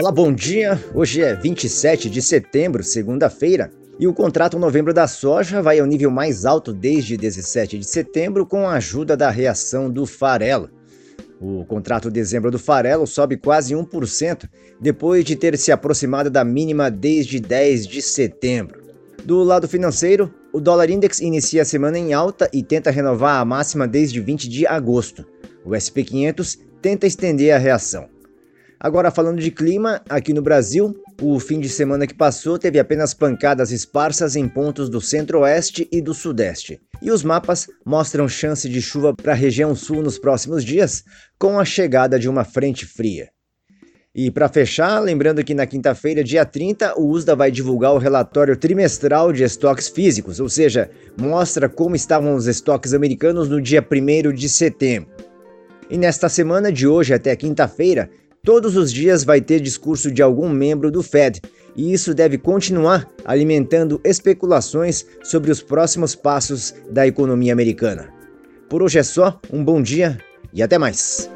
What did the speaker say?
Olá, bom dia. Hoje é 27 de setembro, segunda-feira, e o contrato novembro da soja vai ao nível mais alto desde 17 de setembro com a ajuda da reação do farelo. O contrato dezembro do farelo sobe quase 1% depois de ter se aproximado da mínima desde 10 de setembro. Do lado financeiro, o dólar index inicia a semana em alta e tenta renovar a máxima desde 20 de agosto. O SP 500 tenta estender a reação. Agora falando de clima, aqui no Brasil, o fim de semana que passou teve apenas pancadas esparsas em pontos do centro-oeste e do sudeste. E os mapas mostram chance de chuva para a região sul nos próximos dias, com a chegada de uma frente fria. E para fechar, lembrando que na quinta-feira, dia 30, o USDA vai divulgar o relatório trimestral de estoques físicos, ou seja, mostra como estavam os estoques americanos no dia 1 de setembro. E nesta semana, de hoje até quinta-feira, Todos os dias vai ter discurso de algum membro do Fed, e isso deve continuar alimentando especulações sobre os próximos passos da economia americana. Por hoje é só, um bom dia e até mais!